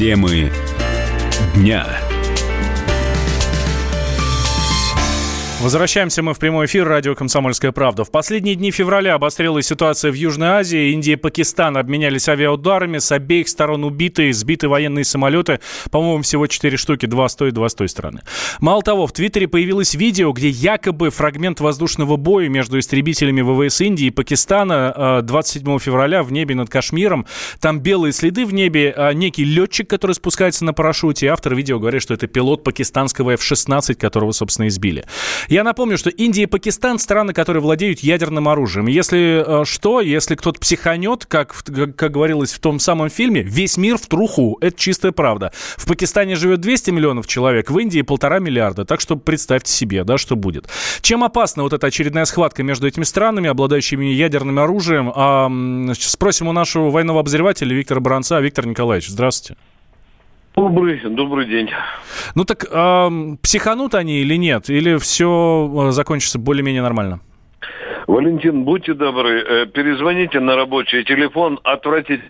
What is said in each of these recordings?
Темы дня. Возвращаемся мы в прямой эфир радио «Комсомольская правда». В последние дни февраля обострилась ситуация в Южной Азии. Индия и Пакистан обменялись авиаударами. С обеих сторон убиты, сбиты военные самолеты. По-моему, всего четыре штуки. Два с той, два с той стороны. Мало того, в Твиттере появилось видео, где якобы фрагмент воздушного боя между истребителями ВВС Индии и Пакистана 27 э, февраля в небе над Кашмиром. Там белые следы в небе. А некий летчик, который спускается на парашюте. Автор видео говорит, что это пилот пакистанского F-16, которого, собственно, избили. Я напомню, что Индия и Пакистан – страны, которые владеют ядерным оружием. Если э, что, если кто-то психанет, как, как говорилось в том самом фильме, весь мир в труху. Это чистая правда. В Пакистане живет 200 миллионов человек, в Индии полтора миллиарда. Так что представьте себе, да, что будет. Чем опасна вот эта очередная схватка между этими странами, обладающими ядерным оружием? А, спросим у нашего военного обозревателя Виктора Бранца. Виктор Николаевич, здравствуйте. Добрый, добрый день. Ну так э, психанут они или нет? Или все э, закончится более-менее нормально? Валентин, будьте добры, э, перезвоните на рабочий телефон, отвратить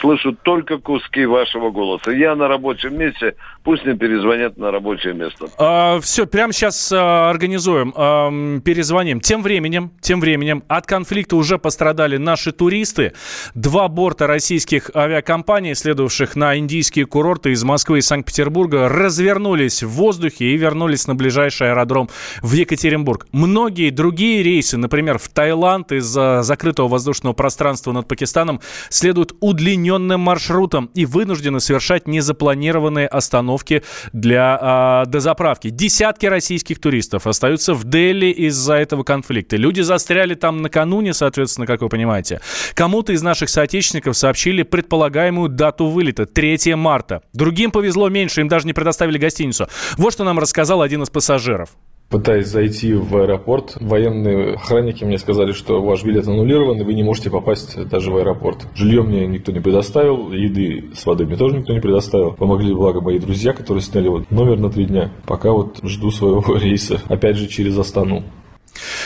слышу только куски вашего голоса. Я на рабочем месте, пусть мне перезвонят на рабочее место. А, все, прямо сейчас а, организуем, а, перезвоним. Тем временем, тем временем от конфликта уже пострадали наши туристы. Два борта российских авиакомпаний, следовавших на индийские курорты из Москвы и Санкт-Петербурга, развернулись в воздухе и вернулись на ближайший аэродром в Екатеринбург. Многие другие рейсы, например, в Таиланд из-за закрытого воздушного пространства над Пакистаном, следуют удлиненным маршрутом и вынуждены совершать незапланированные остановки для э, дозаправки. Десятки российских туристов остаются в Дели из-за этого конфликта. Люди застряли там накануне, соответственно, как вы понимаете. Кому-то из наших соотечественников сообщили предполагаемую дату вылета – 3 марта. Другим повезло меньше, им даже не предоставили гостиницу. Вот что нам рассказал один из пассажиров. Пытаясь зайти в аэропорт, военные охранники мне сказали, что ваш билет аннулирован, и вы не можете попасть даже в аэропорт. Жилье мне никто не предоставил, еды с водой мне тоже никто не предоставил. Помогли, благо, мои друзья, которые сняли вот номер на три дня. Пока вот жду своего рейса, опять же, через Астану.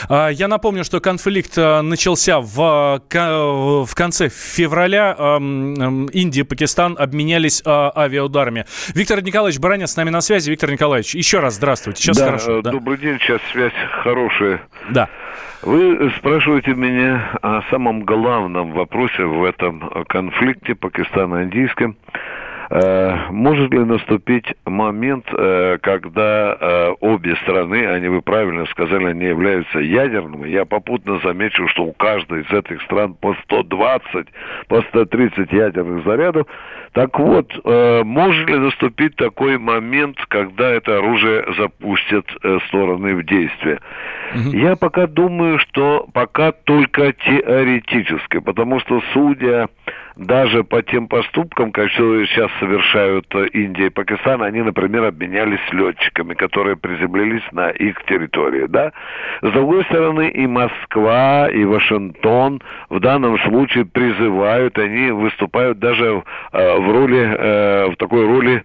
А, я напомню, что конфликт а, начался в, в конце февраля. Индия и Пакистан обменялись а, авиаударами. Виктор Николаевич Бараня с нами на связи. Виктор Николаевич, еще раз здравствуйте. Сейчас да, хорошо. Э, да, добрый день, сейчас связь хорошая. Да. Вы спрашиваете меня о самом главном вопросе в этом конфликте пакистано-индийском. Э, может ли наступить момент, э, когда э, обе страны, они, вы правильно сказали, они являются ядерными? Я попутно замечу, что у каждой из этих стран по 120, по 130 ядерных зарядов. Так вот, может ли наступить такой момент, когда это оружие запустят стороны в действие? Угу. Я пока думаю, что пока только теоретически, потому что судя даже по тем поступкам, которые сейчас совершают э, Индия и Пакистан, они, например, обменялись летчиками, которые приземлились на их территории, да. С другой стороны, и Москва, и Вашингтон в данном случае призывают, они выступают даже э, в роли, э, в такой роли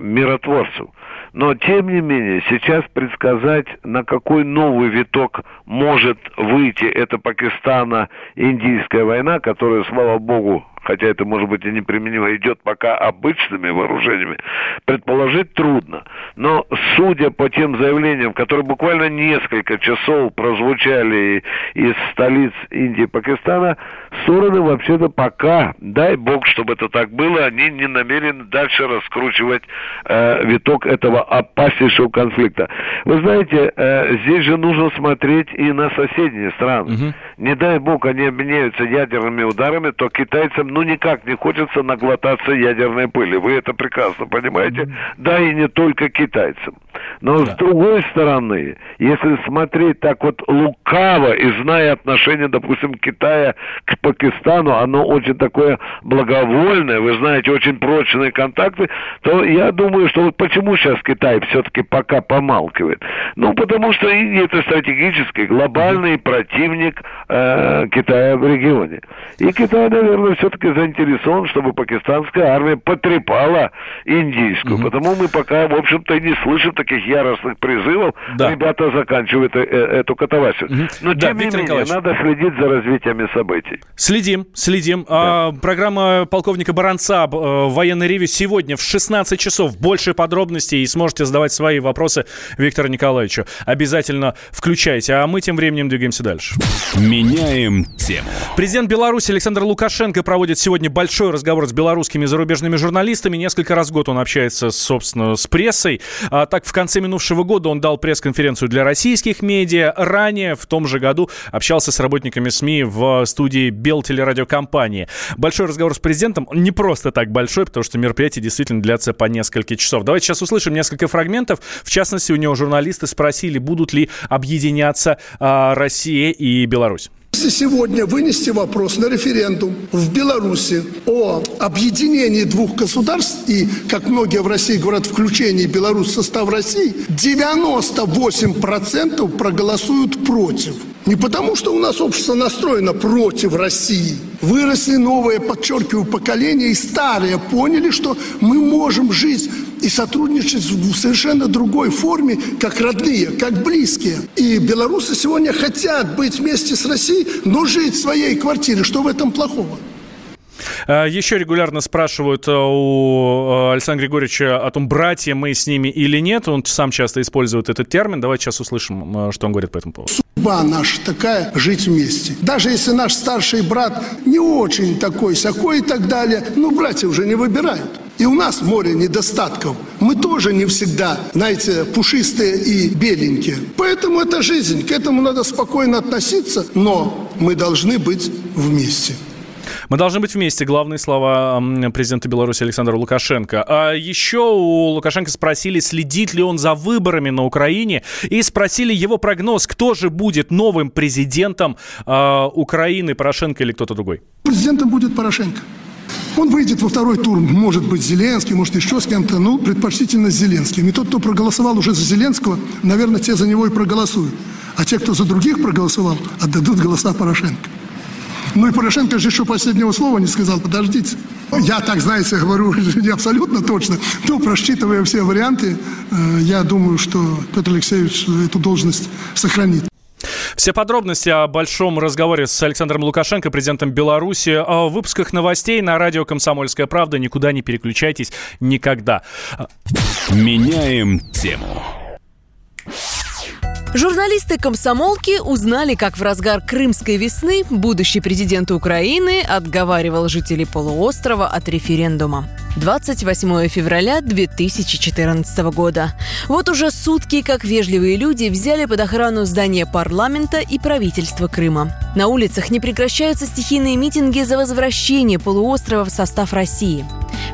миротворцев. Но, тем не менее, сейчас предсказать, на какой новый виток может выйти эта Пакистана-Индийская война, которая, слава богу, хотя это, может быть, и неприменимо, идет пока обычными вооружениями, предположить трудно. Но судя по тем заявлениям, которые буквально несколько часов прозвучали из столиц Индии и Пакистана, стороны вообще-то пока, дай бог, чтобы это так было, они не намерены дальше раскручивать э, виток этого опаснейшего конфликта. Вы знаете, э, здесь же нужно смотреть и на соседние страны. Угу. Не дай бог, они обменяются ядерными ударами, то китайцам ну никак не хочется наглотаться ядерной пыли. Вы это прекрасно понимаете. Mm-hmm. Да и не только китайцам. Но да. с другой стороны, если смотреть так вот лукаво и зная отношение, допустим, Китая к Пакистану, оно очень такое благовольное, вы знаете, очень прочные контакты, то я думаю, что вот почему сейчас Китай все-таки пока помалкивает? Ну, потому что Индия это стратегический, глобальный противник э, Китая в регионе. И Китай, наверное, все-таки все заинтересован, чтобы пакистанская армия потрепала индийскую. Угу. Потому мы пока, в общем-то, не слышим таких яростных призывов. Да. Ребята заканчивают э, эту катавасию. Угу. Но, да, тем Виктор не менее, надо следить за развитием событий. Следим, следим. Да. А, программа полковника Баранца э, «Военный ревю» сегодня в 16 часов. Больше подробностей и сможете задавать свои вопросы Виктору Николаевичу. Обязательно включайте. А мы тем временем двигаемся дальше. Меняем тему. Президент Беларуси Александр Лукашенко проводит сегодня большой разговор с белорусскими зарубежными журналистами. Несколько раз в год он общается, собственно, с прессой. А, так, в конце минувшего года он дал пресс-конференцию для российских медиа. Ранее, в том же году, общался с работниками СМИ в студии Белтелерадиокомпании. Большой разговор с президентом не просто так большой, потому что мероприятие действительно длятся по несколько часов. Давайте сейчас услышим несколько фрагментов. В частности, у него журналисты спросили, будут ли объединяться а, Россия и Беларусь. Если сегодня вынести вопрос на референдум в Беларуси о объединении двух государств и, как многие в России говорят, включении Беларуси в состав России, 98% проголосуют против. Не потому, что у нас общество настроено против России. Выросли новые, подчеркиваю, поколения, и старые поняли, что мы можем жить и сотрудничать в совершенно другой форме, как родные, как близкие. И белорусы сегодня хотят быть вместе с Россией, но жить в своей квартире. Что в этом плохого? А, еще регулярно спрашивают э, у э, Александра Григорьевича о том, братья мы с ними или нет. Он сам часто использует этот термин. Давайте сейчас услышим, э, что он говорит по этому поводу. Судьба наша такая – жить вместе. Даже если наш старший брат не очень такой, сякой и так далее, ну, братья уже не выбирают. И у нас море недостатков. Мы тоже не всегда, знаете, пушистые и беленькие. Поэтому это жизнь. К этому надо спокойно относиться, но мы должны быть вместе. Мы должны быть вместе. Главные слова президента Беларуси Александра Лукашенко. А еще у Лукашенко спросили, следит ли он за выборами на Украине, и спросили его прогноз, кто же будет новым президентом э, Украины, Порошенко или кто-то другой. Президентом будет Порошенко. Он выйдет во второй тур, может быть, Зеленский, может, еще с кем-то, ну, предпочтительно с Зеленским. И тот, кто проголосовал уже за Зеленского, наверное, те за него и проголосуют. А те, кто за других проголосовал, отдадут голоса Порошенко. Ну и Порошенко же еще последнего слова не сказал, подождите. Я так, знаете, говорю не абсолютно точно, но просчитывая все варианты, э, я думаю, что Петр Алексеевич эту должность сохранит. Все подробности о большом разговоре с Александром Лукашенко, президентом Беларуси, в выпусках новостей на радио «Комсомольская правда». Никуда не переключайтесь никогда. Меняем тему. Журналисты комсомолки узнали, как в разгар крымской весны будущий президент Украины отговаривал жителей полуострова от референдума. 28 февраля 2014 года. Вот уже сутки, как вежливые люди взяли под охрану здание парламента и правительства Крыма. На улицах не прекращаются стихийные митинги за возвращение полуострова в состав России.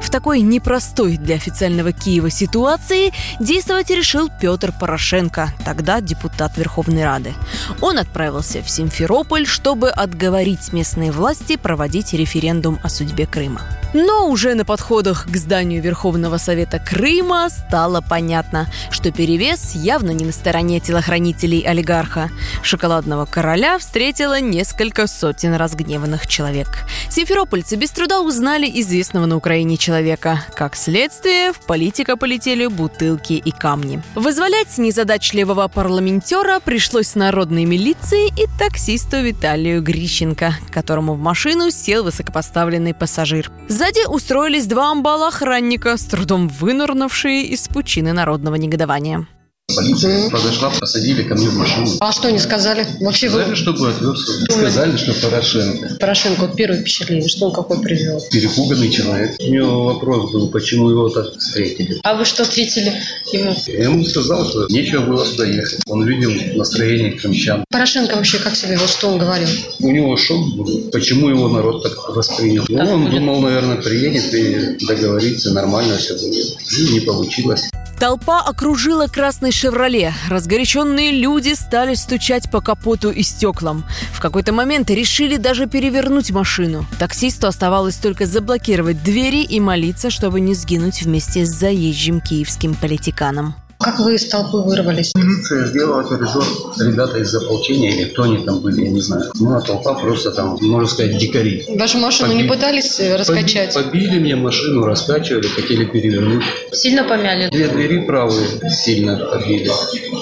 В такой непростой для официального Киева ситуации действовать решил Петр Порошенко, тогда депутат Верховной Рады. Он отправился в Симферополь, чтобы отговорить местные власти проводить референдум о судьбе Крыма. Но уже на подходах к зданию Верховного Совета Крыма стало понятно, что перевес явно не на стороне телохранителей олигарха. Шоколадного короля встретило несколько сотен разгневанных человек. Симферопольцы без труда узнали известного на Украине человека. Как следствие, в политика полетели бутылки и камни. Вызволять незадачливого парламентера пришлось народной милиции и таксисту Виталию Грищенко, которому в машину сел высокопоставленный пассажир. Сзади устроились два амбала-охранника, с трудом вынырнувшие из пучины народного негодования. Полиция mm-hmm. подошла, посадили ко мне в машину. А что они сказали? Вообще сказали, вы... чтобы отвез. Сказали, что Порошенко. Порошенко, вот первое впечатление, что он какой привел? Перепуганный человек. У него вопрос был, почему его так встретили. А вы что ответили ему? Я ему сказал, что нечего было сюда ехать. Он видел настроение крымчан. Порошенко вообще как себе, вот что он говорил? У него шок был. Почему его народ так воспринял? Ну, он будет. думал, наверное, приедет и договорится, нормально все будет. И не получилось. Толпа окружила красный «Шевроле». Разгоряченные люди стали стучать по капоту и стеклам. В какой-то момент решили даже перевернуть машину. Таксисту оставалось только заблокировать двери и молиться, чтобы не сгинуть вместе с заезжим киевским политиканом. Как вы из толпы вырвались? Милиция сделала коридор. Ребята из ополчения или кто они там были, я не знаю. Ну, а толпа просто там, можно сказать, дикари. Вашу машину побили, не пытались э, раскачать? Побили мне машину, раскачивали, хотели перевернуть. Сильно помяли? Две двери правые сильно побили.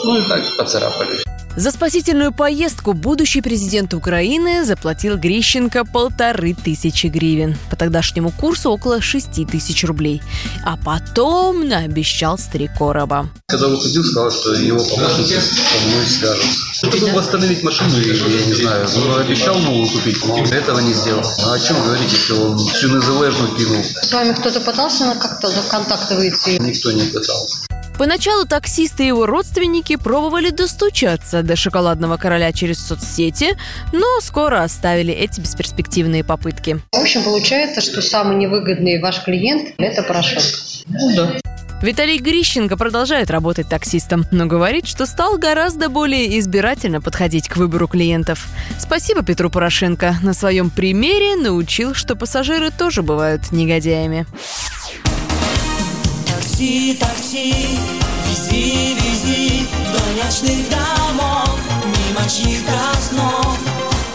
Ну и так поцарапали. За спасительную поездку будущий президент Украины заплатил Грищенко полторы тысячи гривен. По тогдашнему курсу около шести тысяч рублей. А потом наобещал Стрекороба. Когда выходил, сказал, что его помощники со мной свяжутся. Это было восстановить машину, я не знаю, он обещал новую купить, этого не сделал. А о чем говорить, если он всю незалежную кинул? С вами кто-то пытался как-то в контакты выйти? Никто не пытался. Поначалу таксисты и его родственники пробовали достучаться до шоколадного короля через соцсети, но скоро оставили эти бесперспективные попытки. В общем, получается, что самый невыгодный ваш клиент – это Порошенко. Ну да. Виталий Грищенко продолжает работать таксистом, но говорит, что стал гораздо более избирательно подходить к выбору клиентов. Спасибо Петру Порошенко. На своем примере научил, что пассажиры тоже бывают негодяями. Такси, такси, вези, вези Вдоль ночных домов, мимо чьих-то снов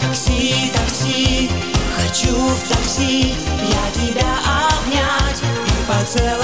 Такси, такси, хочу в такси Я тебя обнять и поцеловать